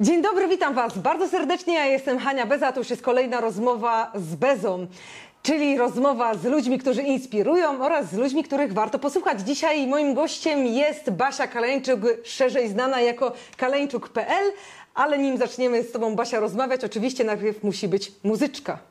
Dzień dobry, witam Was bardzo serdecznie. Ja jestem Hania Beza, to już jest kolejna rozmowa z Bezą. Czyli rozmowa z ludźmi, którzy inspirują oraz z ludźmi, których warto posłuchać. Dzisiaj moim gościem jest Basia Kaleńczuk, szerzej znana jako kaleńczuk.pl, ale nim zaczniemy z Tobą, Basia, rozmawiać, oczywiście najpierw musi być muzyczka.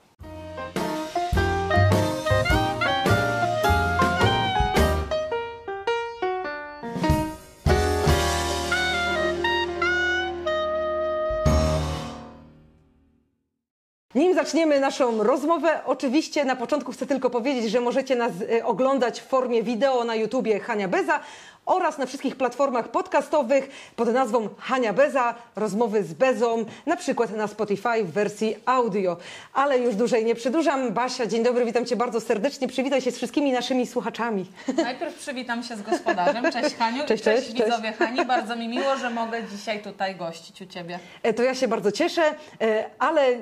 Nim zaczniemy naszą rozmowę, oczywiście na początku chcę tylko powiedzieć, że możecie nas e, oglądać w formie wideo na YouTubie Hania Beza oraz na wszystkich platformach podcastowych pod nazwą Hania Beza, rozmowy z Bezą, na przykład na Spotify w wersji audio. Ale już dłużej nie przedłużam. Basia, dzień dobry, witam Cię bardzo serdecznie. Przywitaj się z wszystkimi naszymi słuchaczami. Najpierw przywitam się z gospodarzem. Cześć Haniu cześć, cześć, cześć widzowie cześć. Hani. Bardzo mi miło, że mogę dzisiaj tutaj gościć u Ciebie. E, To ja się bardzo cieszę, e, ale e,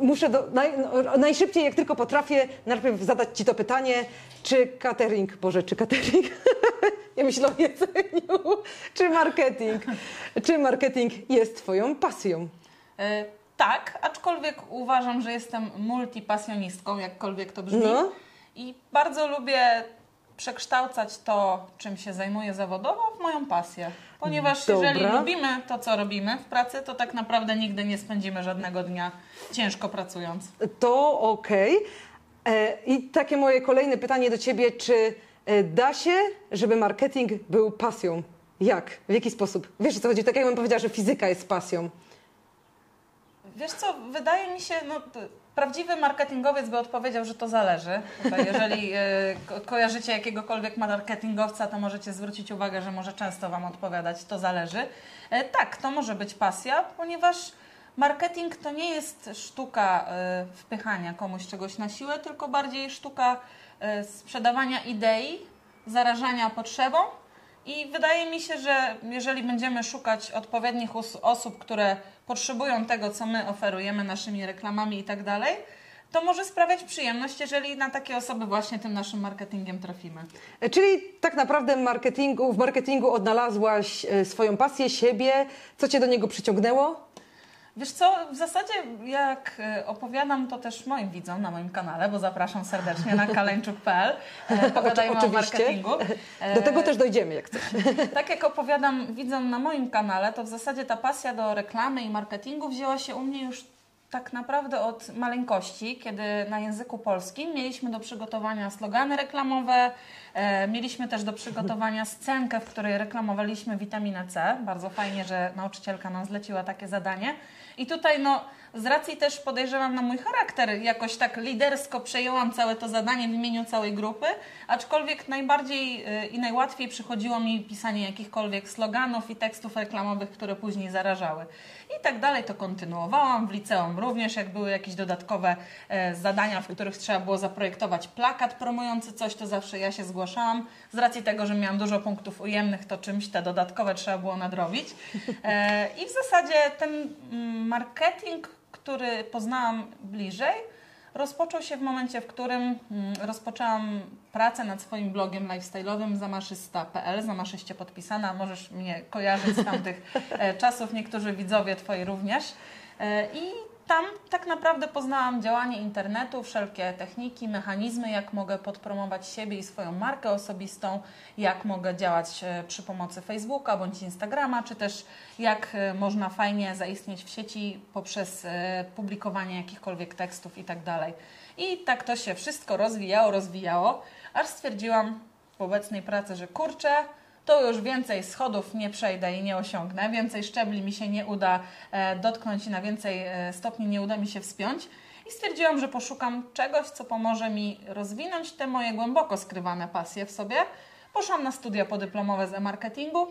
muszę do, naj, no, najszybciej, jak tylko potrafię, najpierw zadać Ci to pytanie, czy catering, Boże, czy catering, ja myślę o jedzeniu, czy marketing, czy marketing jest Twoją pasją? E, tak, aczkolwiek uważam, że jestem multipasjonistką, jakkolwiek to brzmi. No. I bardzo lubię przekształcać to, czym się zajmuję zawodowo, w moją pasję. Ponieważ Dobra. jeżeli lubimy to, co robimy w pracy, to tak naprawdę nigdy nie spędzimy żadnego dnia ciężko pracując. To okej. E, I takie moje kolejne pytanie do Ciebie, czy da się, żeby marketing był pasją? Jak? W jaki sposób? Wiesz o co chodzi? Tak jakbym powiedziała, że fizyka jest pasją. Wiesz co, wydaje mi się, no, prawdziwy marketingowiec by odpowiedział, że to zależy. Tutaj, jeżeli e, ko- kojarzycie jakiegokolwiek marketingowca, to możecie zwrócić uwagę, że może często Wam odpowiadać, to zależy. E, tak, to może być pasja, ponieważ marketing to nie jest sztuka e, wpychania komuś czegoś na siłę, tylko bardziej sztuka e, sprzedawania idei, zarażania potrzebą i wydaje mi się, że jeżeli będziemy szukać odpowiednich os- osób, które potrzebują tego, co my oferujemy naszymi reklamami i tak dalej, to może sprawiać przyjemność, jeżeli na takie osoby właśnie tym naszym marketingiem trafimy. E, Czyli tak naprawdę marketingu, w marketingu odnalazłaś e, swoją pasję, siebie. Co cię do niego przyciągnęło? Wiesz co, w zasadzie jak e, opowiadam to też moim widzom na moim kanale, bo zapraszam serdecznie na kaleńczuk.pl, e, pogadajmy o marketingu. Do E, tego też dojdziemy, jak chcesz. Tak jak opowiadam widzom na moim kanale, to w zasadzie ta pasja do reklamy i marketingu wzięła się u mnie już tak naprawdę od maleńkości, kiedy na języku polskim mieliśmy do przygotowania slogany reklamowe, e, mieliśmy też do przygotowania scenkę, w której reklamowaliśmy witaminę C. Bardzo fajnie, że nauczycielka nam zleciła takie zadanie. I tutaj no, z racji też podejrzewam na mój charakter, jakoś tak lidersko przejęłam całe to zadanie w imieniu całej grupy, aczkolwiek najbardziej y, i najłatwiej przychodziło mi pisanie jakichkolwiek sloganów i tekstów reklamowych, które później zarażały. I tak dalej to kontynuowałam. W liceum również, jak były jakieś dodatkowe e, zadania, w których trzeba było zaprojektować plakat promujący coś, to zawsze ja się zgłaszałam. Z racji tego, że miałam dużo punktów ujemnych, to czymś te dodatkowe trzeba było nadrobić. E, I w zasadzie ten mm, marketing, który poznałam bliżej, rozpoczął się w momencie, w którym mm, rozpoczęłam pracę nad swoim blogiem lifestyle'owym zamaszysta.pl, zamaszyście podpisana, możesz mnie kojarzyć z tamtych e, czasów, niektórzy widzowie Twoi również. E, I tam tak naprawdę poznałam działanie internetu, wszelkie techniki, mechanizmy, jak mogę podpromować siebie i swoją markę osobistą, jak mogę działać e, przy pomocy Facebooka bądź Instagrama, czy też jak e, można fajnie zaistnieć w sieci poprzez e, publikowanie jakichkolwiek tekstów i tak. I tak to się wszystko rozwijało, rozwijało, aż stwierdziłam w obecnej pracy, że kurczę, to już więcej schodów nie przejdę i nie osiągnę, więcej szczebli mi się nie uda e, dotknąć i na więcej e, stopni nie uda mi się wspiąć. I stwierdziłam, że poszukam czegoś, co pomoże mi rozwinąć te moje głęboko skrywane pasje w sobie. Poszłam na studia podyplomowe z e-marketingu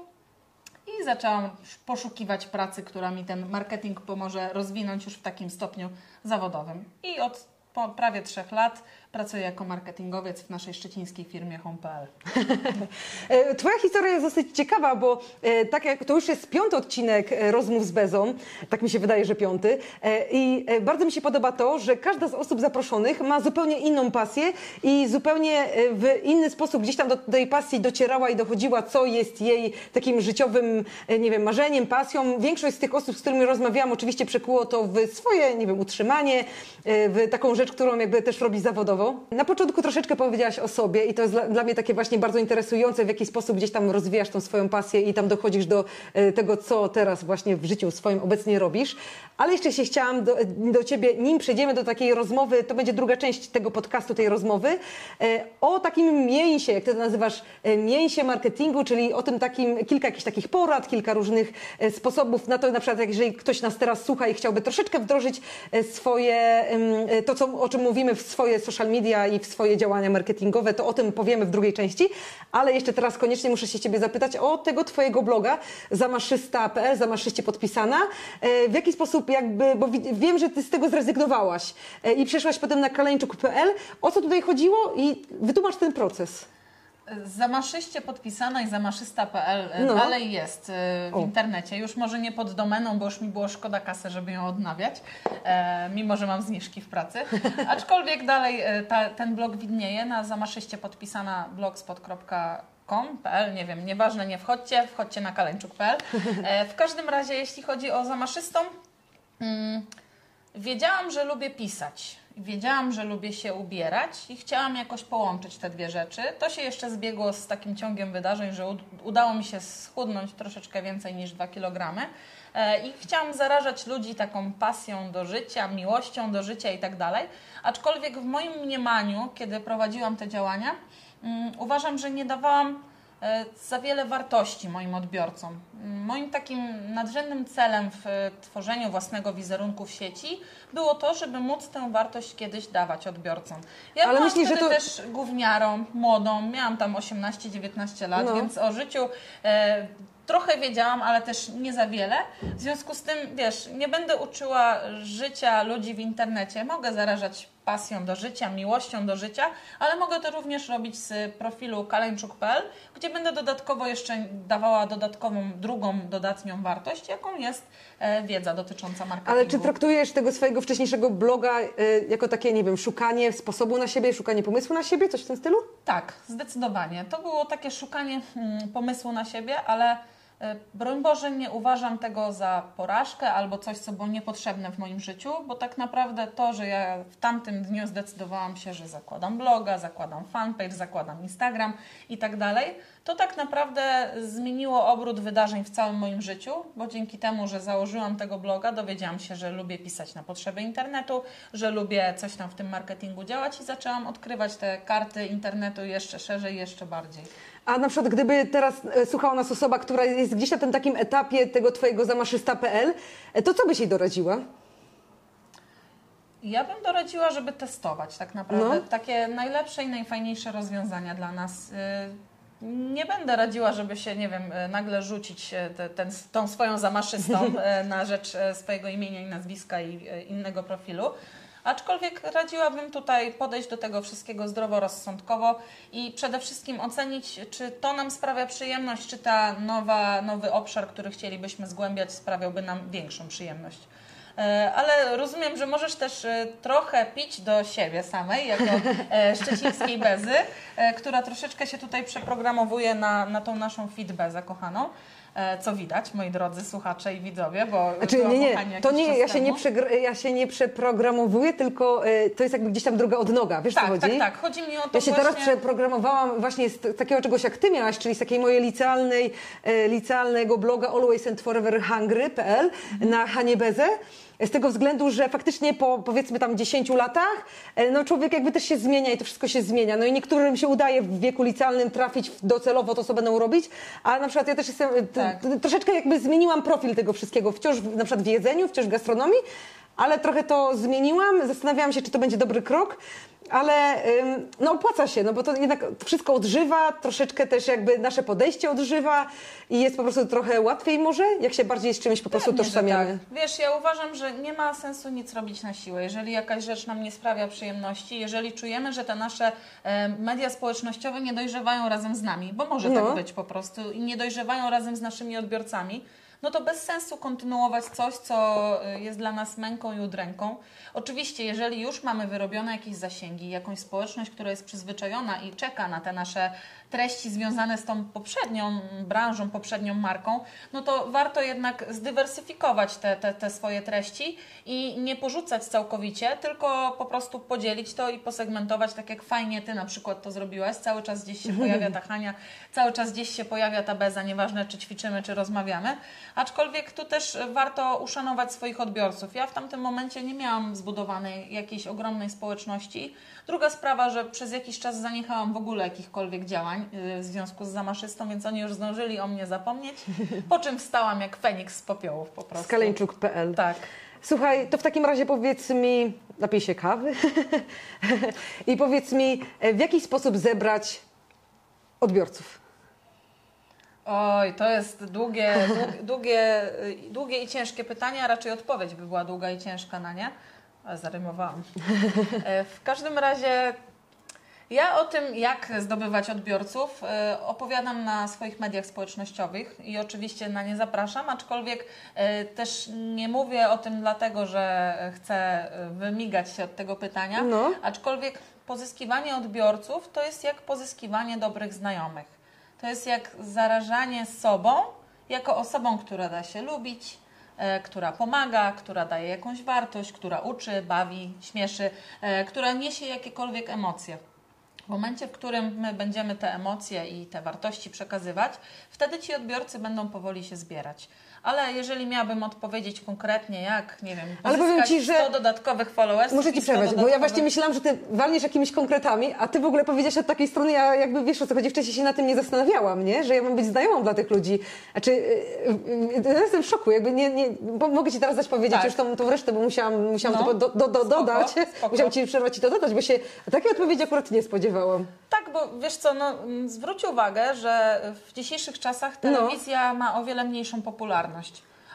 i zaczęłam poszukiwać pracy, która mi ten marketing pomoże rozwinąć już w takim stopniu zawodowym. I od prawie trzech lat pracuję jako marketingowiec w naszej szczecińskiej firmie Home.pl. E, twoja historia jest dosyć ciekawa, bo e, tak jak to już jest piąty odcinek e, rozmów z Bezą, tak mi się wydaje, że piąty. I bardzo mi się podoba to, że każda z osób zaproszonych ma zupełnie inną pasję i zupełnie w inny sposób gdzieś tam do tej pasji docierała i dochodziła, co jest jej takim życiowym, nie wiem, marzeniem, pasją. Większość z tych osób, z którymi rozmawiałam, oczywiście przekuło to w swoje, nie wiem, utrzymanie, w taką rzecz, którą jakby też robi zawodowo. Na początku troszeczkę powiedziałaś o sobie i to jest dla, dla mnie takie właśnie bardzo interesujące, w jaki sposób gdzieś tam rozwijasz tą swoją pasję i tam dochodzisz do e, tego, co teraz właśnie w życiu swoim obecnie robisz. Ale jeszcze się chciałam do, do Ciebie, nim przejdziemy do takiej rozmowy, to będzie druga część tego podcastu, tej rozmowy, e, o takim mięsie, jak Ty to nazywasz, e, mięsie marketingu, czyli o tym takim, kilka jakichś takich porad, kilka różnych sposobów na to, na przykład jeżeli ktoś nas teraz słucha i chciałby troszeczkę wdrożyć swoje, to co, o czym mówimy w swoje social media i w swoje działania marketingowe, to o tym powiemy w drugiej części, ale jeszcze teraz koniecznie muszę się Ciebie zapytać o tego Twojego bloga zamaszysta.pl, zamaszyście podpisana. E, w jaki sposób jakby, bo wiem, że Ty z tego zrezygnowałaś e, i przeszłaś potem na kaleńczuk.pl. O co tutaj chodziło i wytłumacz ten proces. Zamaszyście podpisana i zamaszysta.pl e, no. dalej jest w o. internecie. Już może nie pod domeną, bo już mi było szkoda kasy, żeby ją odnawiać, e, mimo że mam zniżki w pracy. Aczkolwiek dalej ta, ten blog widnieje na zamaszyście podpisana blogspot.com.pl, nie wiem, nieważne, nie wchodźcie, wchodźcie na kaleńczuk.pl. E, w każdym razie, jeśli chodzi o zamaszystą, mm, wiedziałam, że lubię pisać. Wiedziałam, że lubię się ubierać i chciałam jakoś połączyć te dwie rzeczy. To się jeszcze zbiegło z takim ciągiem wydarzeń, że udało mi się schudnąć troszeczkę więcej niż 2 kg. E, I chciałam zarażać ludzi taką pasją do życia, miłością do życia i tak dalej. Aczkolwiek w moim mniemaniu, kiedy prowadziłam te działania, um, uważam, że nie dawałam za wiele wartości moim odbiorcom. Moim takim nadrzędnym celem w tworzeniu własnego wizerunku w sieci było to, żeby móc tę wartość kiedyś dawać odbiorcom. Ja Ale byłam myślisz, wtedy że to... też gówniarą, młodą, miałam tam 18-19 lat, no. więc o życiu e, trochę wiedziałam, ale też nie za wiele. W związku z tym, wiesz, nie będę uczyła życia ludzi w internecie. Mogę zarażać pasją do życia, miłością do życia, ale mogę to również robić z profilu kaleńczuk.pl, gdzie będę dodatkowo jeszcze dawała dodatkową, drugą dodatnią wartość, jaką jest e, wiedza dotycząca marketingu. Ale czy traktujesz tego swojego wcześniejszego bloga e, jako takie, nie wiem, szukanie sposobu na siebie, szukanie pomysłu na siebie, coś w tym stylu? Tak, zdecydowanie. To było takie szukanie hmm, pomysłu na siebie, ale broń Boże, nie uważam tego za porażkę albo coś, co było niepotrzebne w moim życiu, bo tak naprawdę to, że ja w tamtym dniu zdecydowałam się, że zakładam bloga, zakładam fanpage, zakładam Instagram i tak dalej, to tak naprawdę zmieniło obrót wydarzeń w całym moim życiu, bo dzięki temu, że założyłam tego bloga, dowiedziałam się, że lubię pisać na potrzeby internetu, że lubię coś tam w tym marketingu działać i zaczęłam odkrywać te karty internetu jeszcze szerzej, jeszcze bardziej. A na przykład, gdyby teraz e, słuchała nas osoba, która jest gdzieś na tym takim etapie tego Twojego zamaszysta.pl, e, to co byś jej doradziła? Ja bym doradziła, żeby testować tak naprawdę no. takie najlepsze i najfajniejsze rozwiązania dla nas. Y, nie będę radziła, żeby się, nie wiem, y, nagle rzucić te, ten, tą swoją zamaszystą y, na rzecz swojego imienia i nazwiska i innego profilu. Aczkolwiek radziłabym tutaj podejść do tego wszystkiego zdroworozsądkowo i przede wszystkim ocenić, czy to nam sprawia przyjemność, czy ta nowa, nowy obszar, który chcielibyśmy zgłębiać, sprawiałby nam większą przyjemność. E, ale rozumiem, że możesz też e, trochę pić do siebie samej, jako e, szczecińskiej bezy, która troszeczkę się tutaj przeprogramowuje na, na tą naszą fit bezę kochaną. E, co widać, moi drodzy słuchacze i widzowie, bo znaczy, nie, nie, to nie, ja się nie, ja się nie przeprogramowuję, tylko y, to jest jakby gdzieś tam druga odnoga, wiesz tak, co chodzi? Tak, tak, chodzi mi o to Ja się właśnie... teraz przeprogramowałam właśnie z takiego czegoś jak ty miałaś, czyli z takiej mojej licealnej, y, licealnego bloga always and forever hungry.pl mhm. na Hanie Bezę z tego względu, że faktycznie po powiedzmy tam 10 latach, e, no człowiek jakby też się zmienia i to wszystko się zmienia. No i niektórym się udaje w wieku licealnym trafić docelowo to, co będą robić, a na przykład ja też jestem, e, tak. troszeczkę jakby zmieniłam profil tego wszystkiego, wciąż na przykład w jedzeniu, wciąż w gastronomii, ale trochę to zmieniłam. Zastanawiałam się, czy to będzie dobry krok. ale no opłaca się, no bo to jednak wszystko odżywa, troszeczkę też jakby nasze podejście odżywa i jest po prostu trochę łatwiej może, jak się bardziej z czymś po prostu Pewnie, tożsamiamy. Tak. Wiesz, ja uważam, że nie ma sensu nic robić na siłę. Jeżeli jakaś rzecz nam nie sprawia przyjemności, jeżeli czujemy, że te nasze media społecznościowe nie dojrzewają razem z nami, bo może No. tak być po prostu i nie dojrzewają razem z naszymi odbiorcami, no to bez sensu kontynuować coś, co y, jest dla nas męką i udręką. Oczywiście, jeżeli już mamy wyrobione jakieś zasięgi, jakąś społeczność, która jest przyzwyczajona i czeka na te nasze treści związane z tą poprzednią branżą, poprzednią marką, no to warto jednak zdywersyfikować te, te, te swoje treści i nie porzucać całkowicie, tylko po prostu podzielić to i posegmentować, tak jak fajnie Ty na przykład to zrobiłaś. Cały czas gdzieś się pojawia ta Hania, cały czas gdzieś się pojawia ta Beza, nieważne czy ćwiczymy, czy rozmawiamy. Aczkolwiek tu też warto uszanować swoich odbiorców. Ja w tamtym momencie nie miałam zbudowanej jakiejś ogromnej społeczności. Druga sprawa, że przez jakiś czas zaniechałam w ogóle jakichkolwiek działań yy, w związku z zamaszystą, więc oni już zdążyli o mnie zapomnieć, po czym wstałam jak Feniks z popiołów po prostu. Skaleńczuk.pl Tak. Słuchaj, to w takim razie powiedz mi, napij się kawy i powiedz mi, e, w jaki sposób zebrać odbiorców? Oj, to jest długie, dłu- długie, długie i ciężkie pytanie, a raczej odpowiedź by była długa i ciężka na nie. Ale zarymowałam. E, W każdym razie ja o tym, jak zdobywać odbiorców, e, opowiadam na swoich mediach społecznościowych i oczywiście na nie zapraszam, aczkolwiek e, też nie mówię o tym dlatego, że chcę wymigać się od tego pytania, No. aczkolwiek pozyskiwanie odbiorców to jest jak pozyskiwanie dobrych znajomych. To jest jak zarażanie sobą jako osobą, która da się lubić, e, która pomaga, która daje jakąś wartość, która uczy, bawi, śmieszy, e, która niesie jakiekolwiek emocje. W momencie, w którym my będziemy te emocje i te wartości przekazywać, wtedy ci odbiorcy będą powoli się zbierać. Ale jeżeli miałabym odpowiedzieć konkretnie, jak, nie wiem, Ale powiem ci, że- 100 dodatkowych followersów Muszę i Ci 100 przerwać, bo ja dodatkowych- właśnie myślałam, że Ty walniesz jakimiś konkretami, a Ty w ogóle powiedziałaś od takiej strony, ja jakby wiesz o co chodzi, wcześniej się na tym nie zastanawiałam, nie? Że ja mam być znajomą dla tych ludzi. Znaczy, yy, yy, ja jestem w szoku, jakby nie, nie mogę Ci teraz dać powiedzieć Tak. już tą, tą resztę, bo musiałam, musiałam No. to do, do, do, Spoko, dodać. spoko. Musiałam Ci przerwać i to dodać, bo się takiej odpowiedzi akurat nie spodziewałam. Tak, bo wiesz co, no, mm, zwróć uwagę, że w dzisiejszych czasach telewizja ma o wiele mniejszą popularność.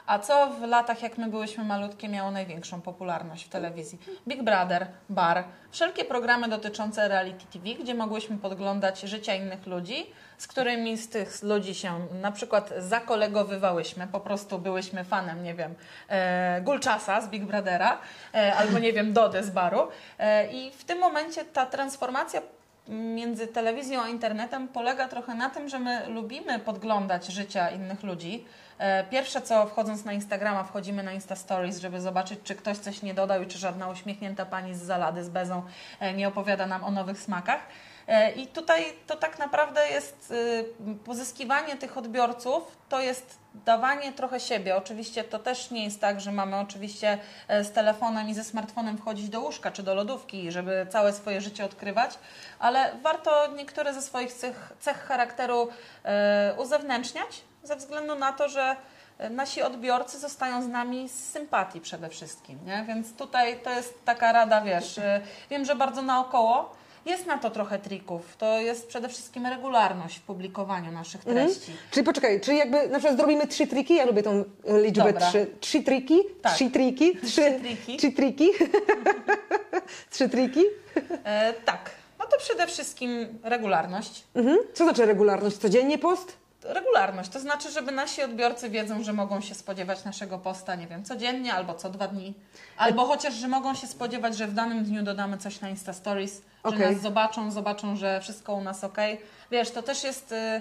A co w latach, jak my byłyśmy malutkie, miało największą popularność w telewizji? Big Brother, Bar, wszelkie programy dotyczące reality TV, gdzie podglądać życia innych ludzi, z którymi z tych ludzi się na przykład zakolegowywałyśmy, po prostu byłyśmy fanem, nie wiem, e, Gulczasa z Big Brothera, e, albo nie wiem, Dody z Baru. E, I w tym momencie ta transformacja między telewizją a internetem polega trochę na tym, że my lubimy podglądać życia innych ludzi. E, Pierwsze co wchodząc na Instagrama, wchodzimy na Insta Stories, żeby zobaczyć, czy ktoś coś nie dodał i czy żadna uśmiechnięta pani z zalady z bezą e, nie opowiada nam o nowych smakach. E, I tutaj to tak naprawdę jest y, pozyskiwanie tych odbiorców, to jest dawanie trochę siebie. Oczywiście to też nie jest tak, że mamy oczywiście e, z telefonem i ze smartfonem wchodzić do łóżka czy do lodówki, żeby całe swoje życie odkrywać, ale warto niektóre ze swoich cech, cech charakteru e, uzewnętrzniać, ze względu na to, że nasi odbiorcy zostają z nami z sympatii przede wszystkim, nie? Więc tutaj to jest taka rada, wiesz, wiem, że bardzo naokoło, jest na to trochę trików. To jest przede wszystkim regularność w publikowaniu naszych treści. Czyli poczekaj, czyli jakby na przykład zrobimy trzy triki, ja lubię tą liczbę Dobra. trzy. Trzy triki, Tak. trzy triki, trzy, triki. trzy triki, trzy triki. E, tak, no to przede wszystkim regularność. Mhm. Co znaczy regularność? Codziennie post? Regularność, to znaczy, żeby nasi odbiorcy wiedzą, że mogą się spodziewać naszego posta, nie wiem, codziennie albo co dwa dni. Albo chociaż, że mogą się spodziewać, że w danym dniu dodamy coś na Insta Stories, że Okej. nas zobaczą, zobaczą, że wszystko u nas ok. Wiesz, to też jest y,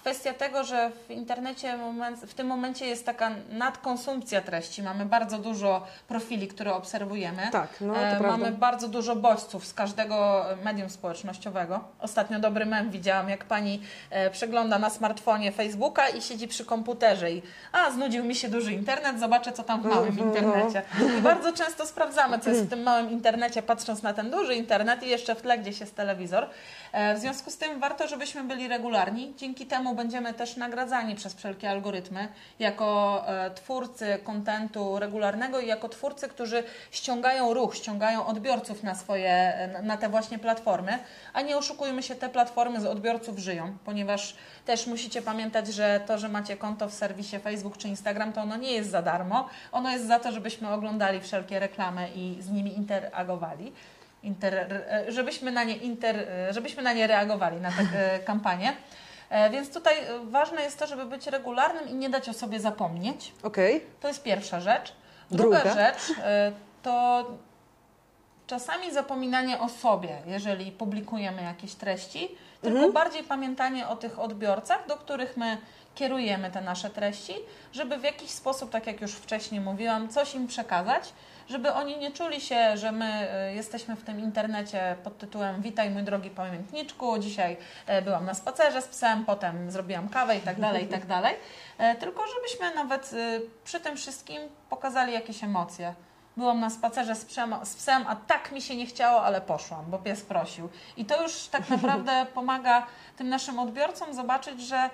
kwestia tego, że w internecie w tym momencie jest taka nadkonsumpcja treści. Mamy bardzo dużo profili, które obserwujemy. Tak, no, to E, prawda. Mamy bardzo dużo bodźców z każdego medium społecznościowego. Ostatnio dobry mem widziałam, jak pani e, przegląda na smartfonie Facebooka i siedzi przy komputerze i a, znudził mi się duży internet, zobaczę co tam w małym Mhm, internecie. I bardzo często sprawdzamy, co jest w tym małym internecie, patrząc na ten duży internet i jeszcze w tle gdzieś jest telewizor. E, W związku z tym warto, żebyśmy byli regularni. Dzięki temu będziemy też nagradzani przez wszelkie algorytmy jako e, twórcy kontentu regularnego i jako twórcy, którzy ściągają ruch, ściągają odbiorców na swoje, na te właśnie platformy, a nie oszukujmy się, te platformy z odbiorców żyją, ponieważ też musicie pamiętać, że to, że macie konto w serwisie Facebook czy Instagram, to ono nie jest za darmo, ono jest za to, żebyśmy oglądali wszelkie reklamy i z nimi interagowali. Inter, e, żebyśmy, na nie inter, e, żebyśmy na nie reagowali, na e, kampanie. E, Więc tutaj ważne jest to, żeby być regularnym i nie dać o sobie zapomnieć. Okej. To jest pierwsza rzecz. Druga, Druga. rzecz to czasami zapominanie o sobie, jeżeli publikujemy jakieś treści, tylko bardziej pamiętanie o tych odbiorcach, do których my kierujemy te nasze treści, żeby w jakiś sposób, tak jak już wcześniej mówiłam, coś im przekazać, żeby oni nie czuli się, że my e, jesteśmy w tym internecie pod tytułem Witaj mój drogi pamiętniczku, dzisiaj e, byłam na spacerze z psem, potem zrobiłam kawę i tak dalej, i tak dalej. E, Tylko żebyśmy nawet przy tym wszystkim pokazali jakieś emocje. Byłam na spacerze z psem, z psem, a tak mi się nie chciało, ale poszłam, bo pies prosił. I to już tak naprawdę pomaga tym naszym odbiorcom zobaczyć, że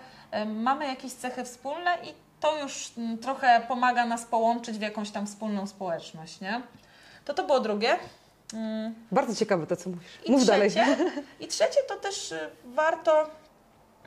mamy jakieś cechy wspólne i to już mm, trochę pomaga nas połączyć w jakąś tam wspólną społeczność, nie? To to było drugie. Mm, Bardzo ciekawe to, co mówisz. I Mów dalej. trzecie, I trzecie to też y, warto,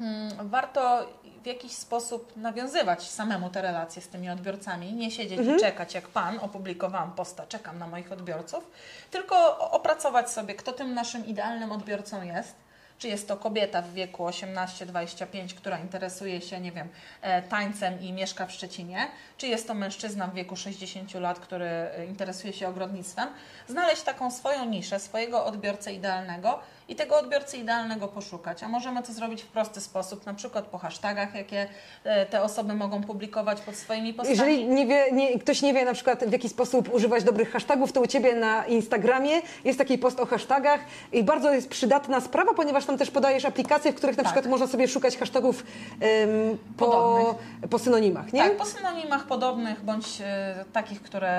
mm, warto w jakiś sposób nawiązywać samemu te relacje z tymi odbiorcami. Nie siedzieć Mhm. i czekać jak Pan, opublikowałam posta, czekam na moich odbiorców, tylko opracować sobie, kto tym naszym idealnym odbiorcą jest. Czy jest to kobieta w wieku 18-25, która interesuje się, nie wiem, e, tańcem i mieszka w Szczecinie? Czy jest to mężczyzna w wieku 60 lat, który e, interesuje się ogrodnictwem? Znaleźć taką swoją niszę, swojego odbiorcę idealnego i tego odbiorcy idealnego poszukać. A możemy to zrobić w prosty sposób, na przykład po hashtagach, jakie e, te osoby mogą publikować pod swoimi postami. Jeżeli nie wie, nie, ktoś nie wie na przykład w jaki sposób używać dobrych hashtagów, to u Ciebie na Instagramie jest taki post o hashtagach i bardzo jest przydatna sprawa, ponieważ tam też podajesz aplikacje, w których na Tak. przykład można sobie szukać hashtagów em, po, po synonimach, nie? Tak, po synonimach podobnych, bądź e, takich, które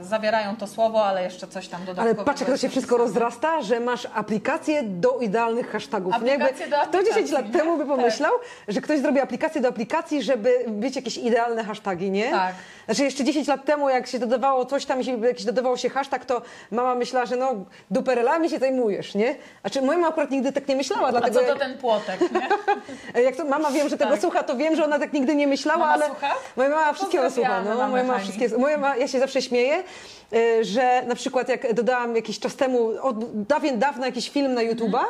e, zawierają to słowo, ale jeszcze coś tam Ale dodatkowego. patrz, jak to się wszystko rozrasta, że masz aplikację do idealnych hashtagów. Aplikację nie? do Kto 10 aplikacji, lat nie? temu by Tak. pomyślał, że ktoś zrobi aplikację do aplikacji, żeby być jakieś idealne hashtagi, nie? Tak. Znaczy jeszcze 10 lat temu, jak się dodawało coś tam, jeśli jakiś dodawało się hashtag, to mama myślała, że no duperelami się zajmujesz, nie? Znaczy moja mama akurat nigdy tak nie myślała, A dlatego co to ten płotek, nie? jak to mama wiem, że tego Tak. słucha, to wiem, że ona tak nigdy nie myślała, Mama ale słucha? moja mama wszystkiego słucha. No, moja mama wszystkiego, moja mama, ja się zawsze śmieję, że na przykład jak dodałam jakiś czas temu, od dawien dawno jakiś film na YouTube'a,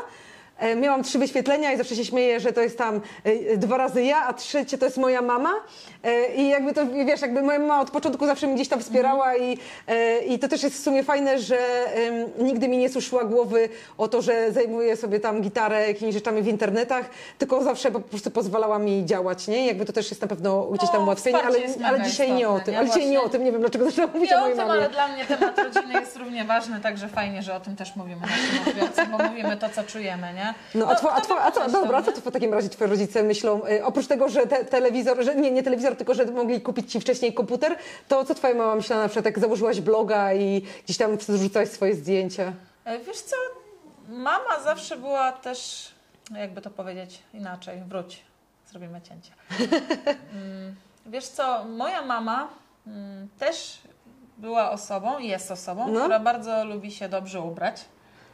Miałam trzy wyświetlenia i zawsze się śmieję, że to jest tam e, dwa razy ja, a trzecie to jest moja mama. E, I jakby to, wiesz, jakby moja mama od początku zawsze mnie gdzieś tam wspierała i, e, i to też jest w sumie fajne, że nigdy mi nie suszyła głowy o to, że zajmuję sobie tam gitarę jakimiś rzeczami w internetach, tylko zawsze po prostu pozwalała mi działać, nie? Jakby to też jest na pewno gdzieś tam No, ułatwienie, ale, ale dzisiaj nie o tym. nie? Ale dzisiaj nie o tym, nie wiem dlaczego zaczęłam mówić Nie o mojej tym, mamie. ale dla mnie temat rodziny jest równie ważny, także fajnie, że o tym też mówimy bo mówimy to, co czujemy, nie? No, a, two, a, kto two, a co, pomyślał, dobra, a co nie? to w takim razie twoi rodzice myślą? Y, oprócz tego, że te, telewizor, że nie, nie telewizor, tylko że mogli kupić ci wcześniej komputer, to co twoja mama myślała na przykład, jak założyłaś bloga i gdzieś tam wrzucałaś swoje zdjęcia? E, Wiesz co, mama zawsze była też, jakby to powiedzieć inaczej, wróć, zrobimy cięcie. Mm, Wiesz co, moja mama mm, też była osobą i jest osobą, No. która bardzo lubi się dobrze ubrać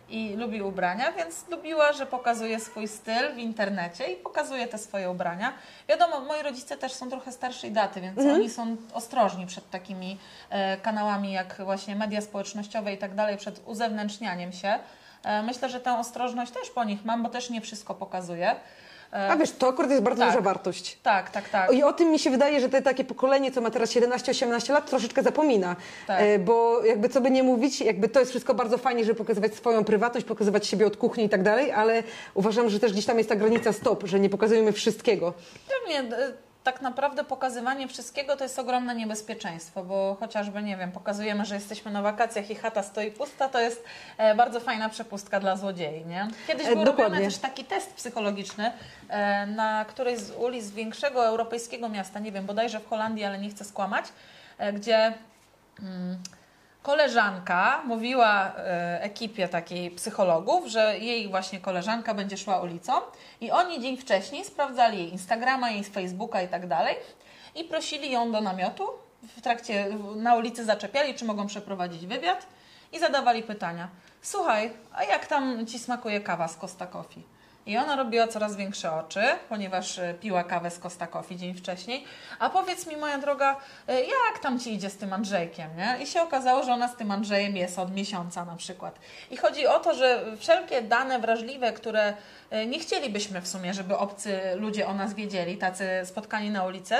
i lubi ubrania, więc lubiła, że pokazuje swój styl w internecie i pokazuje te swoje ubrania. Wiadomo, moi rodzice też są trochę starszej daty, więc oni są ostrożni przed takimi e, kanałami jak właśnie media społecznościowe i tak dalej, przed uzewnętrznianiem się. E, myślę, że tę ostrożność też po nich mam, bo też nie wszystko pokazuję. E, A wiesz, to akurat jest bardzo tak. duża wartość. tak, tak, tak. I o tym mi się wydaje, że te takie pokolenie, co ma teraz 17-18 lat, troszeczkę zapomina. Tak. E, Bo jakby co by nie mówić, jakby to jest wszystko bardzo fajnie, żeby pokazywać swoją prywatność, pokazywać siebie od kuchni i tak dalej, ale uważam, że też gdzieś tam jest ta granica stop, że nie pokazujemy wszystkiego. Pewnie e, tak naprawdę pokazywanie wszystkiego to jest ogromne niebezpieczeństwo, bo chociażby, nie wiem, pokazujemy, że jesteśmy na wakacjach i chata stoi pusta, to jest e, bardzo fajna przepustka dla złodziei, nie? Kiedyś E, był dokładnie. robiony też taki test psychologiczny e, na którejś z ulic większego europejskiego miasta, nie wiem, bodajże w Holandii, ale nie chcę skłamać, gdzie mm, koleżanka mówiła e, ekipie takiej psychologów, że jej właśnie koleżanka będzie szła ulicą i oni dzień wcześniej sprawdzali jej Instagrama, jej Facebooka i tak dalej i prosili ją do namiotu. W trakcie na ulicy zaczepiali, czy mogą przeprowadzić wywiad i zadawali pytania. Słuchaj, a jak tam ci smakuje kawa z Costa Coffee? I ona robiła coraz większe oczy, ponieważ e, piła kawę z Costa Coffee dzień wcześniej. A powiedz mi, moja droga, e, jak tam ci idzie z tym Andrzejkiem, nie? I się okazało, że ona z tym Andrzejem jest od miesiąca na przykład. I chodzi o to, że wszelkie dane wrażliwe, które e, nie chcielibyśmy w sumie, żeby obcy ludzie o nas wiedzieli, tacy spotkani na ulicy,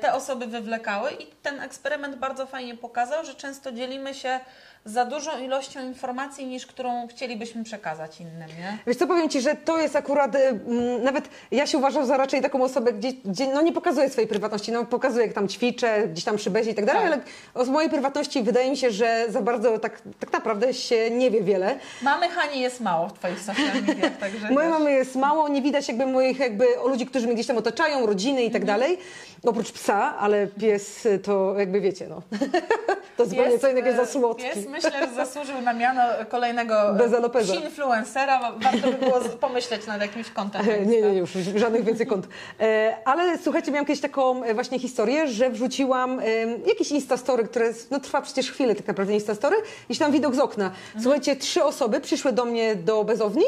te osoby wywlekały i ten eksperyment bardzo fajnie pokazał, że często dzielimy się za dużą ilością informacji, niż którą chcielibyśmy przekazać innym, nie? Wiesz co, powiem Ci, że to jest akurat, y, mm, nawet ja się uważam za raczej taką osobę, gdzie, gdzie no nie pokazuję swojej prywatności, no pokazuję jak tam ćwiczę, gdzieś tam przy bezie i tak dalej, Tak. ale z mojej prywatności wydaje mi się, że za bardzo tak, tak naprawdę się nie wie wiele. Mamy Hani jest mało w Twoich social mediach, także Mojej mamy jest mało, nie widać jakby moich jakby o ludzi, którzy mnie gdzieś tam otaczają, rodziny i tak Mhm. dalej. Oprócz psa, ale pies to jakby wiecie, no. to zupełnie co innego jest za e, słodki. Pies myślę, że zasłużył na miano kolejnego Lopeza. influencera. Warto by było pomyśleć nad jakimś kontem. E, Nie, nie, już żadnych więcej kont. E, ale słuchajcie, miałam kiedyś taką e, właśnie historię, że wrzuciłam e, jakiś Instastory, które no, trwa przecież chwilę tak naprawdę Instastory, i tam widok z okna. Słuchajcie, trzy osoby przyszły do mnie do bezowni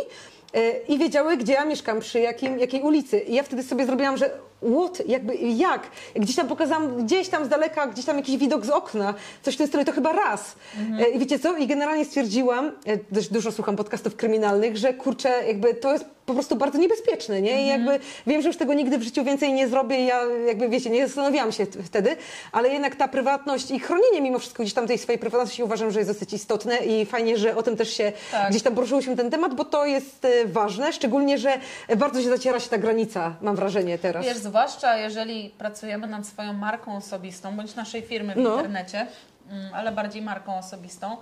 e, i wiedziały, gdzie ja mieszkam, przy jakim, jakiej ulicy. I ja wtedy sobie zrobiłam, że what, jakby jak? Gdzieś tam pokazałam, gdzieś tam z daleka, gdzieś tam jakiś widok z okna, coś w tym stylu, to chyba raz. E, I wiecie co? I generalnie stwierdziłam, e, dość dużo słucham podcastów kryminalnych, że kurczę, jakby to jest po prostu bardzo niebezpieczne, nie? I jakby wiem, że już tego nigdy w życiu więcej nie zrobię i ja jakby, wiecie, nie zastanawiałam się wtedy, ale jednak ta prywatność i chronienie mimo wszystko gdzieś tam tej swojej prywatności uważam, że jest dosyć istotne i fajnie, że o tym też się Tak. gdzieś tam poruszyłyśmy ten temat, bo to jest e, ważne, szczególnie, że bardzo się zaciera się ta granica, mam wrażenie teraz. Wiesz, zwłaszcza jeżeli pracujemy nad swoją marką osobistą, bądź naszej firmy w No. internecie, mm, ale bardziej marką osobistą,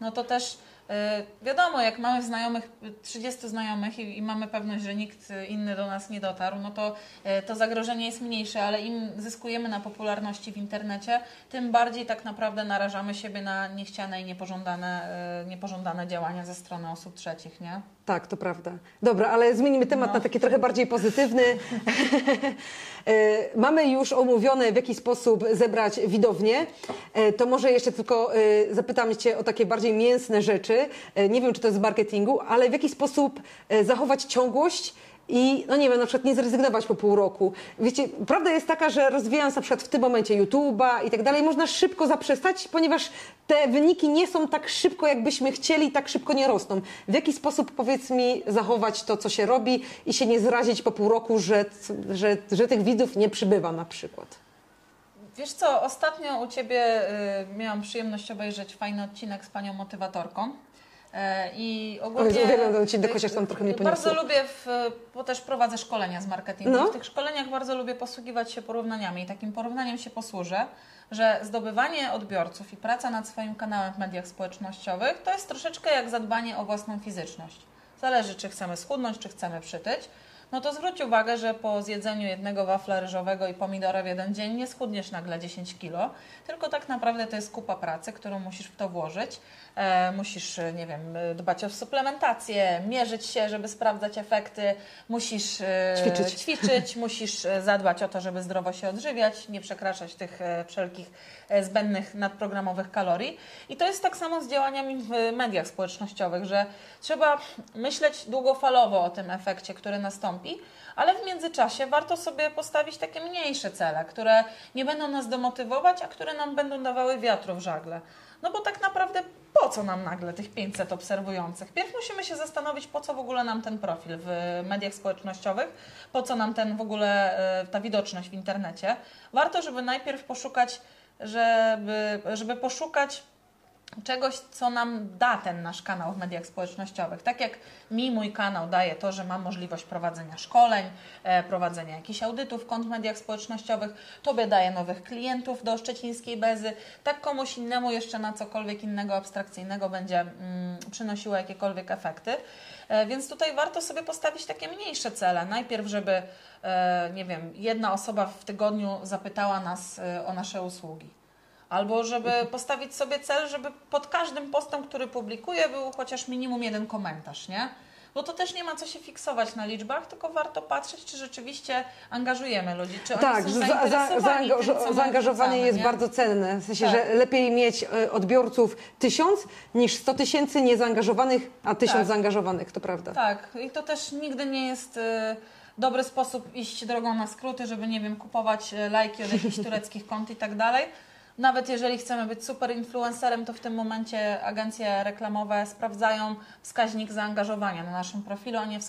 no to też y, wiadomo, jak mamy znajomych, y, 30 znajomych i, i mamy pewność, że nikt inny do nas nie dotarł, no to y, to zagrożenie jest mniejsze, ale im zyskujemy na popularności w internecie, tym bardziej tak naprawdę narażamy siebie na niechciane i niepożądane, y, niepożądane działania ze strony osób trzecich, nie? Tak, to prawda. Dobra, ale zmienimy temat No. na taki trochę bardziej pozytywny. E, Mamy już omówione, w jaki sposób zebrać widownię. E, To może jeszcze tylko e, zapytam Cię o takie bardziej mięsne rzeczy. Nie wiem, czy to jest z marketingu, ale w jaki sposób zachować ciągłość i, no nie wiem, na przykład nie zrezygnować po pół roku. Wiecie, prawda jest taka, że rozwijając na przykład w tym momencie YouTube'a i tak dalej, można szybko zaprzestać, ponieważ te wyniki nie są tak szybko, jakbyśmy chcieli, tak szybko nie rosną. W jaki sposób, powiedz mi, zachować to, co się robi i się nie zrazić po pół roku, że, że, że tych widzów nie przybywa na przykład? Wiesz co, ostatnio u Ciebie y, miałam przyjemność obejrzeć fajny odcinek z Panią motywatorką. E, I ogólnie... Uwielbiam odcinek, chociaż tam trochę mnie Bardzo lubię, w, bo też prowadzę szkolenia z marketingu. No. W tych szkoleniach bardzo lubię posługiwać się porównaniami i takim porównaniem się posłużę, że zdobywanie odbiorców i praca nad swoim kanałem w mediach społecznościowych to jest troszeczkę jak zadbanie o własną fizyczność. Zależy, czy chcemy schudnąć, czy chcemy przytyć. No to zwróć uwagę, że po zjedzeniu jednego wafla ryżowego i pomidora w jeden dzień nie schudniesz nagle 10 kilo, tylko tak naprawdę to jest kupa pracy, którą musisz w to włożyć. E, musisz, e, nie wiem, e, dbać o suplementację, mierzyć się, żeby sprawdzać efekty, musisz e, Ćwiczyć. ćwiczyć, musisz e, zadbać o to, żeby zdrowo się odżywiać, nie przekraczać tych e, wszelkich zbędnych nadprogramowych kalorii. I to jest tak samo z działaniami w mediach społecznościowych, że trzeba myśleć długofalowo o tym efekcie, który nastąpi, ale w międzyczasie warto sobie postawić takie mniejsze cele, które nie będą nas demotywować, a które nam będą dawały wiatru w żagle. No bo tak naprawdę po co nam nagle tych 500 obserwujących? Pierw musimy się zastanowić, po co w ogóle nam ten profil w mediach społecznościowych, po co nam ten w ogóle e, ta widoczność w internecie. Warto, żeby najpierw poszukać, żeby, żeby poszukać czegoś, co nam da ten nasz kanał w mediach społecznościowych. Tak jak mi mój kanał daje to, że mam możliwość prowadzenia szkoleń, e, prowadzenia jakichś audytów kont w mediach społecznościowych, tobie daje nowych klientów do szczecińskiej bezy, tak komuś innemu jeszcze na cokolwiek innego abstrakcyjnego będzie mm, przynosiło jakiekolwiek efekty. E, więc tutaj warto sobie postawić takie mniejsze cele. Najpierw, żeby, e, nie wiem, jedna osoba w tygodniu zapytała nas o nasze usługi Albo żeby postawić sobie cel, żeby pod każdym postem, który publikuję, był chociaż minimum jeden komentarz, nie? Bo to też nie ma co się fiksować na liczbach, tylko warto patrzeć, czy rzeczywiście angażujemy ludzi, czy oni Tak, są że za, za, zainteresowani tym, zaangażowanie jest nie? bardzo cenne. W sensie, Tak. że lepiej mieć e, odbiorców tysiąc niż 100 tysięcy niezaangażowanych, a tysiąc Tak. zaangażowanych, to prawda. Tak, i to też nigdy nie jest y, dobry sposób iść drogą na skróty, żeby, nie wiem, kupować y, lajki od jakichś tureckich kont i tak dalej. Nawet jeżeli chcemy być super influencerem, to w tym momencie agencje reklamowe sprawdzają wskaźnik zaangażowania na naszym profilu, a nie,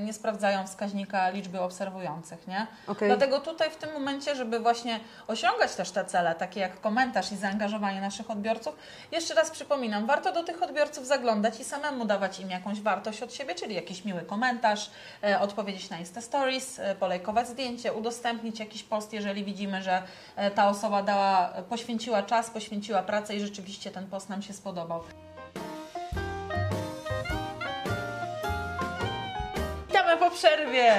nie sprawdzają wskaźnika liczby obserwujących, nie? Okej. Dlatego tutaj w tym momencie, żeby właśnie osiągać też te cele, takie jak komentarz i zaangażowanie naszych odbiorców, jeszcze raz przypominam, warto do tych odbiorców zaglądać i samemu dawać im jakąś wartość od siebie, czyli jakiś miły komentarz, e, odpowiedzieć na Insta Stories, e, polajkować zdjęcie, udostępnić jakiś post, jeżeli widzimy, że e, ta osoba dała, poświęciła czas, poświęciła pracę i rzeczywiście ten post nam się spodobał. Przerwie!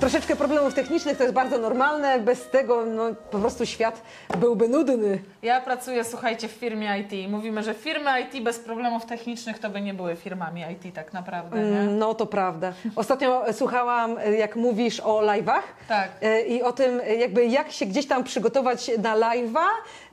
Troszeczkę problemów technicznych to jest bardzo normalne. Bez tego no, po prostu świat byłby nudny. Ja pracuję, słuchajcie, w firmie IT. Mówimy, że firmy IT bez problemów technicznych to by nie były firmami IT tak naprawdę, nie? Mm, No to prawda. Ostatnio e, słuchałam, e, jak mówisz o live'ach Tak. e, i o tym, jakby jak się gdzieś tam przygotować na live'a,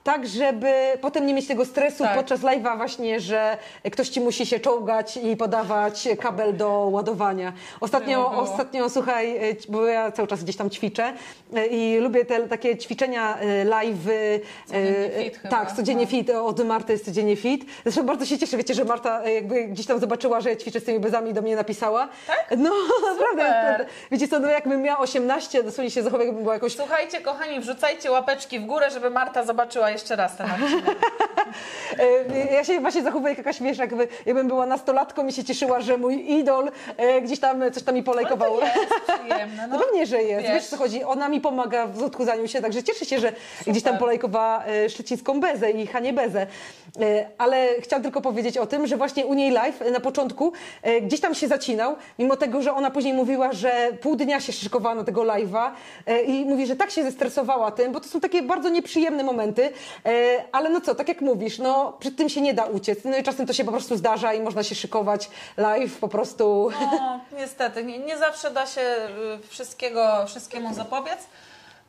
tak żeby potem nie mieć tego stresu Tak. podczas live'a właśnie, że ktoś ci musi się czołgać i podawać kabel do ładowania. Ostatnio, ostatnio słuchaj, e, bo ja cały czas gdzieś tam ćwiczę e, i lubię te takie ćwiczenia e, live'y. Codziennie e, fit chyba, Tak, codziennie no. fit. Od Marty jest codziennie fit. Zresztą bardzo się cieszę, wiecie, że Marta jakby gdzieś tam zobaczyła, że ja ćwiczę z tymi bezami i do mnie napisała. Tak? No naprawdę. Wiecie co, no jakbym miała 18, dosłownie się zachowała, jakbym była jakoś Słuchajcie, kochani, wrzucajcie łapeczki w górę, żeby Marta zobaczyła jeszcze raz ten odcinek. E, Ja się właśnie zachowuję jak jakaś, wiesz, jakby, jakbym była nastolatką i się cieszyła, że mój idol e, gdzieś tam coś tam mi polajkował. To jest przyjemne, No no. pewnie, że jest. Wiesz, Wiesz. co chodzi? Ona mi pomaga w odchudzaniu się, także cieszę się, że gdzieś tam polajkowała e, szczecińską bezę i Hanie bezę. E, ale chciałam tylko powiedzieć o tym, że właśnie u niej live na początku e, gdzieś tam się zacinał, mimo tego, że ona później mówiła, że pół dnia się szykowała na tego live'a e, i mówi, że tak się zestresowała tym, bo to są takie bardzo nieprzyjemne momenty, ale no co, tak jak mówisz, no przed tym się nie da uciec. No i czasem to się po prostu zdarza i można się szykować live po prostu. No, niestety, nie, nie zawsze da się y, wszystkiego, wszystkiemu zapobiec.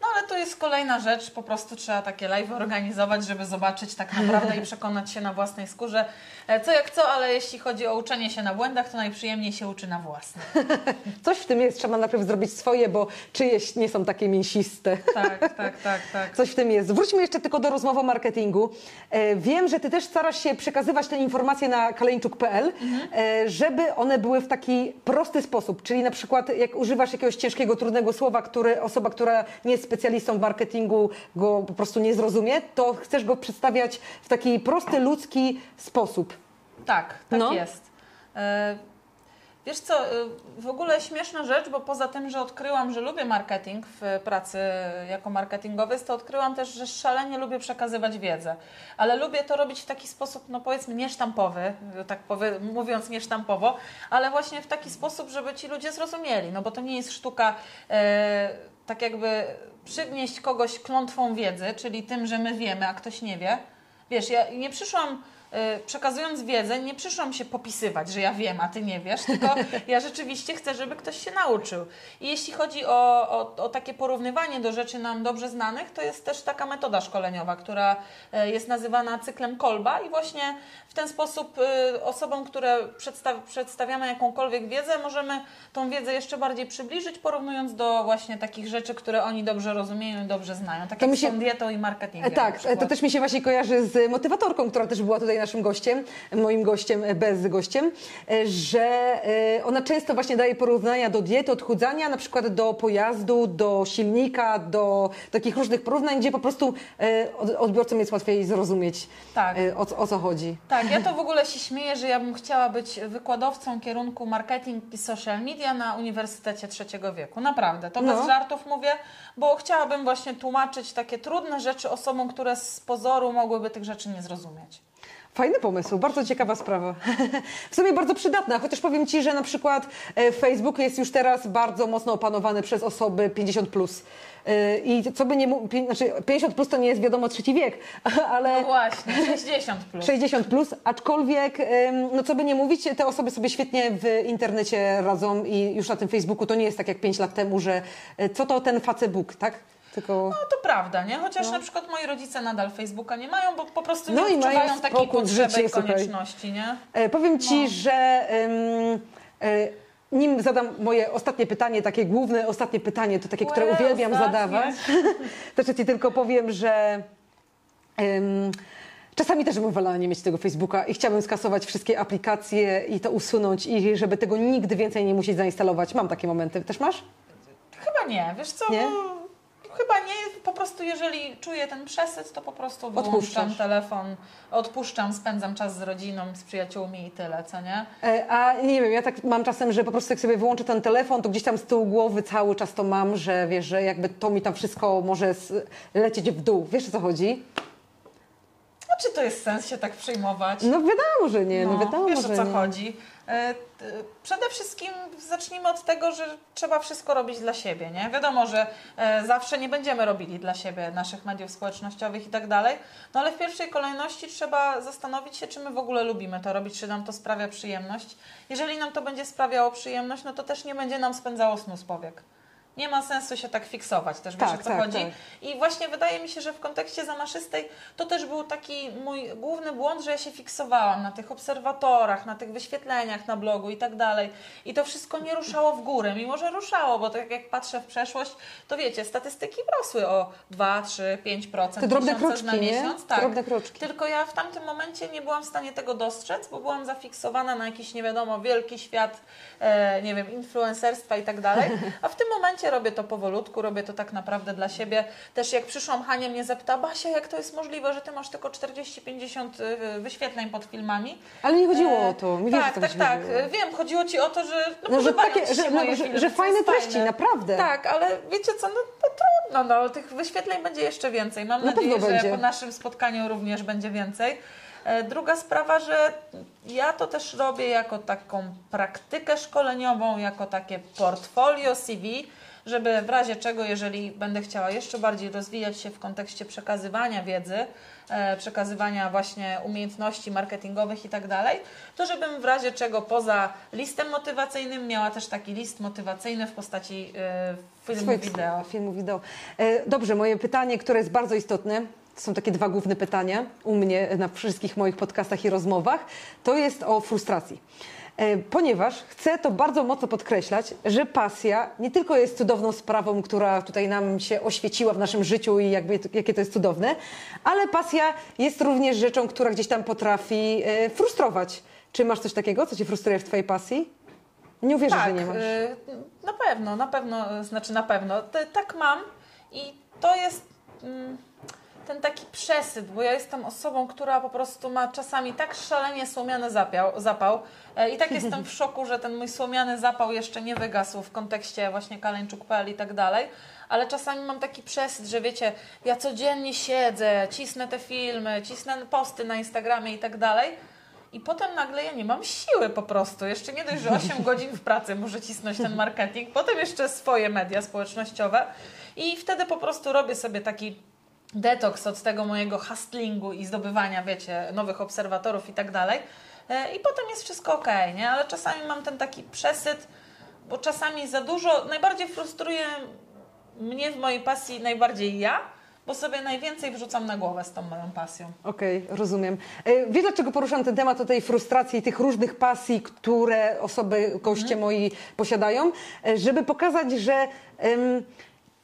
No ale to jest kolejna rzecz, po prostu trzeba takie live organizować, żeby zobaczyć tak naprawdę i przekonać się na własnej skórze. E, Co jak co, ale jeśli chodzi o uczenie się na błędach, to najprzyjemniej się uczy na własnych. Coś w tym jest, trzeba najpierw zrobić swoje, bo czyjeś nie są takie mięsiste. Tak, tak, tak, tak. Coś w tym jest. Wróćmy jeszcze tylko do rozmowy o marketingu. E, wiem, że ty też starasz się przekazywać te informacje na kaleńczuk.pl, e, żeby one były w taki prosty sposób. Czyli na przykład jak używasz jakiegoś ciężkiego, trudnego słowa, który osoba, która nie jest specjalistą w marketingu go po prostu nie zrozumie, to chcesz go przedstawiać w taki prosty, ludzki sposób. Tak, tak No. jest. E, Wiesz co, e, w ogóle śmieszna rzecz, bo poza tym, że odkryłam, że lubię marketing w pracy jako marketingowiec, to odkryłam też, że szalenie lubię przekazywać wiedzę. Ale lubię to robić w taki sposób, no powiedzmy, niesztampowy, tak powie, mówiąc niesztampowo, ale właśnie w taki sposób, żeby ci ludzie zrozumieli. No bo to nie jest sztuka e, tak jakby przygnieść kogoś klątwą wiedzy, czyli tym, że my wiemy, a ktoś nie wie. Wiesz, ja nie przyszłam przekazując wiedzę, nie przyszłam się popisywać, że ja wiem, a ty nie wiesz, tylko ja rzeczywiście chcę, żeby ktoś się nauczył. I jeśli chodzi o, o, o takie porównywanie do rzeczy nam dobrze znanych, to jest też taka metoda szkoleniowa, która y, jest nazywana cyklem Kolba i właśnie w ten sposób y, osobom, które przedstaw, przedstawiamy jakąkolwiek wiedzę, możemy tą wiedzę jeszcze bardziej przybliżyć, porównując do właśnie takich rzeczy, które oni dobrze rozumieją i dobrze znają, tak To jak się- tą dietą i marketingiem. E, Tak, e, to też mi się właśnie kojarzy z motywatorką, która też była tutaj naszym gościem, moim gościem, e, bez gościem, e, że e, ona często właśnie daje porównania do diety, odchudzania, na przykład do pojazdu, do silnika, do takich różnych porównań, gdzie po prostu od- odbiorcom jest łatwiej zrozumieć, Tak. o, co- o co chodzi. Tak, ja to w ogóle się śmieję, że ja bym chciała być wykładowcą kierunku marketing i social media na Uniwersytecie Trzeciego Wieku. Naprawdę, to No. bez żartów mówię, bo chciałabym właśnie tłumaczyć takie trudne rzeczy osobom, które z pozoru mogłyby tych rzeczy nie zrozumieć. Fajny pomysł, bardzo ciekawa sprawa. W sumie bardzo przydatna, chociaż powiem Ci, że na przykład e, Facebook jest już teraz bardzo mocno opanowany przez osoby 50+. Plus. E, I co by nie mówić, znaczy 50 plus to nie jest wiadomo trzeci wiek, ale No właśnie, 60 plus. 60 plus, aczkolwiek, no co by nie mówić, te osoby sobie świetnie w internecie radzą i już na tym Facebooku to nie jest tak jak 5 lat temu, że e, co to ten Facebook, tak? Tylko... No to prawda, nie? Chociaż na przykład moi rodzice nadal Facebooka nie mają, bo po prostu No nie i mają odczuwają takiej potrzeby życiu, i konieczności, nie? E, powiem Ci, No. że e, nim zadam moje ostatnie pytanie, takie główne ostatnie pytanie, to takie, które uwielbiam ostatnie. zadawać, to jeszcze Ci tylko powiem, że em, czasami też bym wolała nie mieć tego Facebooka i chciałabym skasować wszystkie aplikacje i to usunąć i żeby tego nigdy więcej nie musieć zainstalować. Mam takie momenty. Też masz? Chyba nie, wiesz co? Nie? Chyba nie, po prostu jeżeli czuję ten przesyt, to po prostu wyłączam Odpuszczasz. telefon, odpuszczam, spędzam czas z rodziną, z przyjaciółmi i tyle, co nie? E, A nie wiem, ja tak mam czasem, że po prostu jak sobie wyłączę ten telefon, to gdzieś tam z tyłu głowy cały czas to mam, że wiesz, że jakby to mi tam wszystko może lecieć w dół. Wiesz o co chodzi? No czy to jest sens się tak przejmować? No wiadomo, że nie, no, wiadomo, wiesz o co nie. chodzi. E, Przede wszystkim zacznijmy od tego, że trzeba wszystko robić dla siebie, nie? Wiadomo, że e, zawsze nie będziemy robili dla siebie naszych mediów społecznościowych i tak dalej, no ale w pierwszej kolejności trzeba zastanowić się, czy my w ogóle lubimy to robić, czy nam to sprawia przyjemność. Jeżeli nam to będzie sprawiało przyjemność, no to też nie będzie nam spędzało snu z powiek. Nie ma sensu się tak fiksować, też wiesz Tak, o co tak, chodzi. tak. I właśnie wydaje mi się, że w kontekście zamaszystej to też był taki mój główny błąd, że ja się fiksowałam na tych obserwatorach, na tych wyświetleniach na blogu i tak dalej. I to wszystko nie ruszało w górę, mimo że ruszało, bo tak jak patrzę w przeszłość, to wiecie, statystyki rosły o 2, 3, 5% Te drobne miesiąc na kroczki, nie? miesiąc. Tak. Drobne kroczki. Tylko ja w tamtym momencie nie byłam w stanie tego dostrzec, bo byłam zafiksowana na jakiś, nie wiadomo, wielki świat, e, nie wiem, influencerstwa i tak dalej. A w tym momencie robię to powolutku, robię to tak naprawdę dla siebie. Też jak przyszłam, Hania mnie zapyta, Basia, jak to jest możliwe, że ty masz tylko 40-50 y, wyświetleń pod filmami? Ale nie chodziło E, o to. Mi wiesz, tak, co tak, tak. chodziło. Wiem, chodziło ci o to, że no, No, że takie- że- no, że- filmy, że fajne treści, fajne. naprawdę. Tak, ale wiecie co, no to trudno, no, tych wyświetleń będzie jeszcze więcej. Mam Na nadzieję, że będzie. po naszym spotkaniu również będzie więcej. E, Druga sprawa, że ja to też robię jako taką praktykę szkoleniową, jako takie portfolio CV, żeby w razie czego, jeżeli będę chciała jeszcze bardziej rozwijać się w kontekście przekazywania wiedzy, e, przekazywania właśnie umiejętności marketingowych i tak dalej, to żebym w razie czego poza listem motywacyjnym miała też taki list motywacyjny w postaci e, filmu wideo. Filmu wideo. E, Dobrze, moje pytanie, które jest bardzo istotne, to są takie dwa główne pytania u mnie na wszystkich moich podcastach i rozmowach, to jest o frustracji. E, Ponieważ chcę to bardzo mocno podkreślać, że pasja nie tylko jest cudowną sprawą, która tutaj nam się oświeciła w naszym życiu i jakby, jakie to jest cudowne, ale pasja jest również rzeczą, która gdzieś tam potrafi e, frustrować. Czy masz coś takiego, co cię frustruje w twojej pasji? Nie uwierzę, tak, że nie masz. y, na pewno, na pewno, znaczy na pewno. Tak mam i to jest mm, ten taki przesyt, bo ja jestem osobą, która po prostu ma czasami tak szalenie słomiany zapiał, zapał e, i tak jestem w szoku, że ten mój słomiany zapał jeszcze nie wygasł w kontekście właśnie kaleńczuk.pl i tak dalej. Ale czasami mam taki przesyt, że wiecie, ja codziennie siedzę, cisnę te filmy, cisnę posty na Instagramie i tak dalej. I potem nagle ja nie mam siły po prostu. Jeszcze nie dość, że 8 godzin w pracy muszę cisnąć ten marketing, potem jeszcze swoje media społecznościowe i wtedy po prostu robię sobie taki detoks od tego mojego hustlingu i zdobywania, wiecie, nowych obserwatorów i tak dalej. E, I potem jest wszystko ok, nie? Ale czasami mam ten taki przesyt, bo czasami za dużo, najbardziej frustruje mnie w mojej pasji najbardziej ja, bo sobie najwięcej wrzucam na głowę z tą moją pasją. Okej, rozumiem. E, Wiesz, dlaczego poruszam ten temat o tej frustracji, tych różnych pasji, które osoby, goście moi posiadają? E, Żeby pokazać, że em,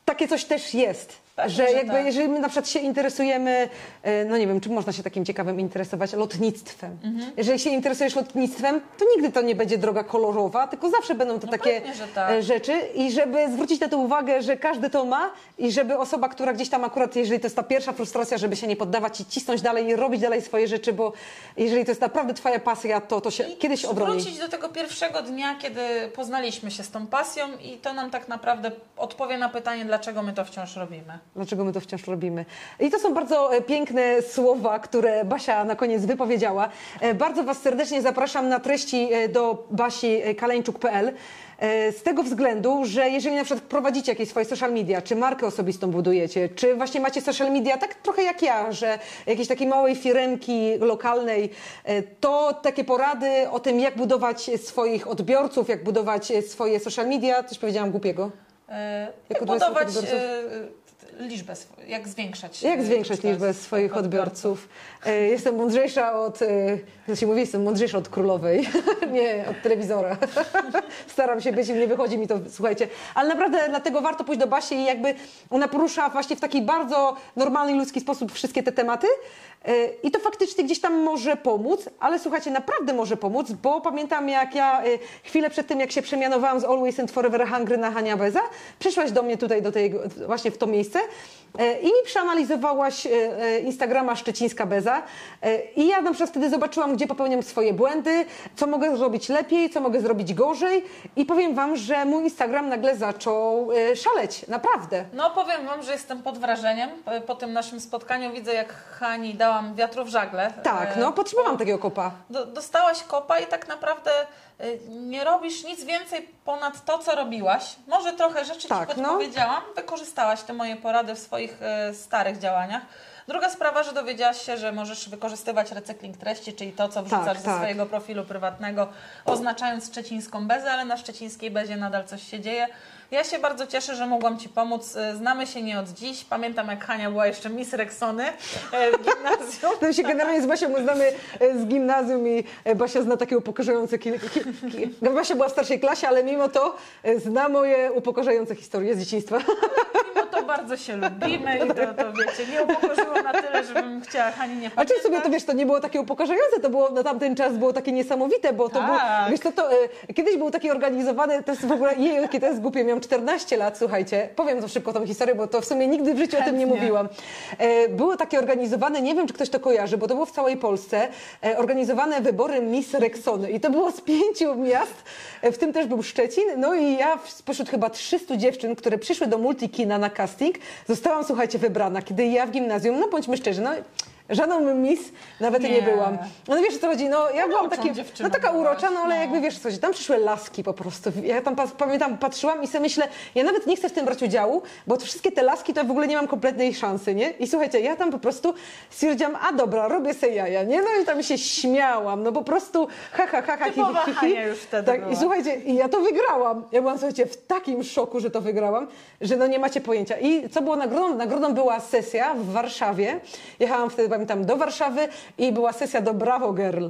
takie coś też jest. Pewnie, że jakby tak. jeżeli my na przykład się interesujemy, e, no nie wiem, czym można się takim ciekawym interesować? Lotnictwem. Mhm. Jeżeli się interesujesz lotnictwem, to nigdy to nie będzie droga kolorowa, tylko zawsze będą to No takie pewnie, tak. e, rzeczy i żeby zwrócić na to uwagę, że każdy to ma i żeby osoba, która gdzieś tam akurat, jeżeli to jest ta pierwsza frustracja, żeby się nie poddawać i cisnąć dalej i robić dalej swoje rzeczy, bo jeżeli to jest naprawdę twoja pasja, to to się I kiedyś obroni. Wrócić do tego pierwszego dnia, kiedy poznaliśmy się z tą pasją i to nam tak naprawdę odpowie na pytanie, dlaczego my to wciąż robimy. Dlaczego my to wciąż robimy? I to są bardzo e, piękne słowa, które Basia na koniec wypowiedziała. E, Bardzo Was serdecznie zapraszam na treści e, do Basi kaleńczuk.pl. E, Z tego względu, że jeżeli na przykład prowadzicie jakieś swoje social media, czy markę osobistą budujecie, czy właśnie macie social media, tak trochę jak ja, że jakiejś takiej małej firemki lokalnej, to takie porady o tym, jak budować swoich odbiorców, jak budować swoje social media, coś powiedziałam głupiego. Jak budować liczbę, jak zwiększać Jak e, zwiększać liczbę swoich odbiorców? E, Jestem mądrzejsza od, e, jak się mówi, jestem mądrzejsza od królowej, nie od telewizora. Staram się być i nie wychodzi mi to, słuchajcie. Ale naprawdę dlatego warto pójść do Basi i jakby ona porusza właśnie w taki bardzo normalny, ludzki sposób wszystkie te tematy. I to faktycznie gdzieś tam może pomóc, ale słuchajcie, naprawdę może pomóc, bo pamiętam jak ja e, chwilę przed tym, jak się przemianowałam z Always and Forever Hungry na Hania Beza, przyszłaś do mnie tutaj, do tej, właśnie w to miejsce i mi przeanalizowałaś e, e, Instagrama Szczecińska Beza e, i ja na przykład wtedy zobaczyłam, gdzie popełniam swoje błędy, co mogę zrobić lepiej, co mogę zrobić gorzej i powiem Wam, że mój Instagram nagle zaczął e, szaleć, naprawdę. No powiem Wam, że jestem pod wrażeniem. Po- tym naszym spotkaniu widzę, jak Hani dałam wiatru w żagle. Tak, E, no potrzebowałam takiego kopa. Do, dostałaś kopa i tak naprawdę nie robisz nic więcej ponad to, co robiłaś. Może trochę rzeczy Tak, Ci no. podpowiedziałam, wykorzystałaś te moje porady w swoich y, starych działaniach. Druga sprawa, że dowiedziałaś się, że możesz wykorzystywać recykling treści, czyli to, co wrzucasz Tak, ze tak. swojego profilu prywatnego, oznaczając szczecińską bezę, ale na szczecińskiej bezie nadal coś się dzieje. Ja się bardzo cieszę, że mogłam Ci pomóc. Y, Znamy się nie od dziś. Pamiętam, jak Hania była jeszcze Miss Rexony e, w gimnazjum. To się generalnie z Basią znamy e, z gimnazjum i e, Basia zna takie ki. Basia była w starszej klasie, ale mimo to e, zna moje upokarzające historie z dzieciństwa. Bardzo się lubimy i to, to wiecie, nie upokorzyło na tyle, żebym chciała Hani nie A czy pamiętać. sobie to wiesz, to nie było takie upokarzające, to było na tamten czas było takie niesamowite, bo to Tak. było, wiesz, to, to e, kiedyś był taki organizowany, to jest w ogóle, jej, jakie to jest głupie, miałam 14 lat, słuchajcie, powiem to szybko tą historię, bo to w sumie nigdy w życiu o tym nie Chętnie. mówiłam. E, Było takie organizowane, nie wiem, czy ktoś to kojarzy, bo to było w całej Polsce, e, organizowane wybory Miss Rexony i to było z pięciu miast, e, w tym też był Szczecin, no i ja spośród chyba 300 dziewczyn, które przyszły do Multikina na casting, zostałam, słuchajcie, wybrana, kiedy ja w gimnazjum, no bądźmy szczerzy, no Żadną mis nawet nie, Nie. byłam. No wiesz co chodzi, no ja byłam dziewczyną no taka byłaś, urocza, no ale no. jakby wiesz o co chodzi, tam przyszły laski po prostu. Ja tam pamiętam, patrzyłam i sobie myślę, ja nawet nie chcę w tym brać udziału, bo to wszystkie te laski to ja w ogóle nie mam kompletnej szansy, nie? I słuchajcie, ja tam po prostu stwierdziłam, a dobra, robię se jaja, nie? No i tam się śmiałam, no po prostu ha, ha, ha, ha, hi, Typowa hi, hi, Hania już wtedy Tak, była. i słuchajcie, i ja to wygrałam. Ja byłam, słuchajcie, w takim szoku, że to wygrałam, że no nie macie pojęcia. I co było nagrodą? Nagrodą była sesja w Warszawie. Jechałam wtedy, pamiętam, do Warszawy i była sesja do Bravo Girl.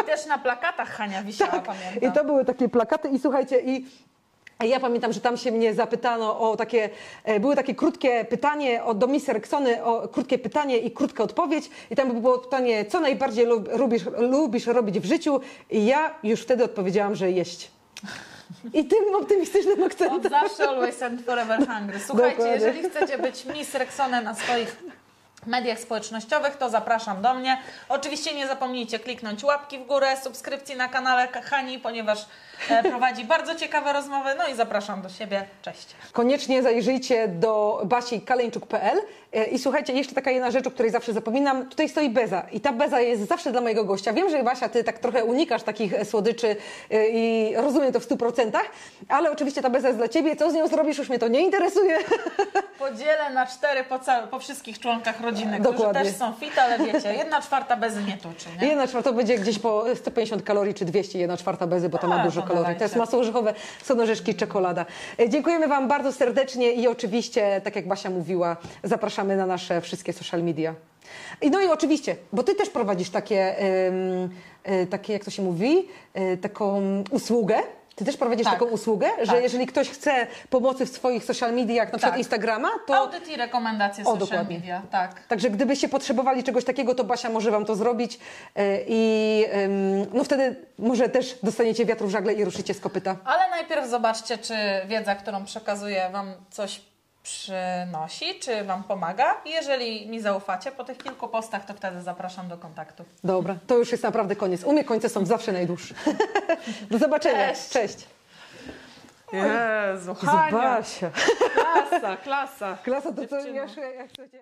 I też na plakatach Hania wisiała, pamiętam. Tak. I to były takie plakaty i słuchajcie, i ja pamiętam, że tam się mnie zapytano o takie, e, były takie krótkie pytanie o, do Miss Rexony, o krótkie pytanie i krótka odpowiedź i tam było pytanie, co najbardziej lub, lubisz, lubisz robić w życiu i ja już wtedy odpowiedziałam, że jeść. I tym optymistycznym Od akcentem. zawsze always and forever hungry. Słuchajcie, Dokładnie. jeżeli chcecie być Miss Rexone na swoich mediach społecznościowych, to zapraszam do mnie. Oczywiście nie zapomnijcie kliknąć łapki w górę, subskrypcji na kanale Hani, ponieważ prowadzi bardzo ciekawe rozmowy. No i zapraszam do siebie. Cześć. Koniecznie zajrzyjcie do basi.kaleńczuk.pl E, i słuchajcie, jeszcze taka jedna rzecz, o której zawsze zapominam. Tutaj stoi beza i ta beza jest zawsze dla mojego gościa. Wiem, że Basia, ty tak trochę unikasz takich e, słodyczy e, i rozumiem to w 100%, ale oczywiście ta beza jest dla ciebie. Co z nią zrobisz, już mnie to nie interesuje. Podzielę na cztery po, ca- po wszystkich członkach rodziny, Dokładnie. którzy też są fit, ale wiecie, jedna czwarta bezy nie tuczy, nie? Jedna czwarta to będzie gdzieś po 150 kalorii czy 200, jedna czwarta bezy, bo to ma A, dużo to kalorii. To jest masło orzechowe, są orzeszki, czekolada. E, Dziękujemy Wam bardzo serdecznie i oczywiście, tak jak Basia mówiła, zapraszamy na nasze wszystkie social media. I no i oczywiście, bo Ty też prowadzisz takie, e, takie jak to się mówi, e, taką usługę. Ty też prowadzisz Tak. taką usługę, że Tak. jeżeli ktoś chce pomocy w swoich social mediach, na przykład Tak. Instagrama, to... Audyt i rekomendacje O, social dokładnie. media, tak. Także gdybyście potrzebowali czegoś takiego, to Basia może Wam to zrobić e, i no wtedy może też dostaniecie wiatru w żagle i ruszycie z kopyta. Ale najpierw zobaczcie, czy wiedza, którą przekazuję Wam coś przynosi, czy Wam pomaga. Jeżeli mi zaufacie po tych kilku postach, to wtedy zapraszam do kontaktu. Dobra, to już jest naprawdę koniec. U mnie końce są zawsze najdłuższe. Do zobaczenia. Cześć. Cześć. Jezu, Basia. klasa, klasa. Klasa, to co, ja, ja chcę cię...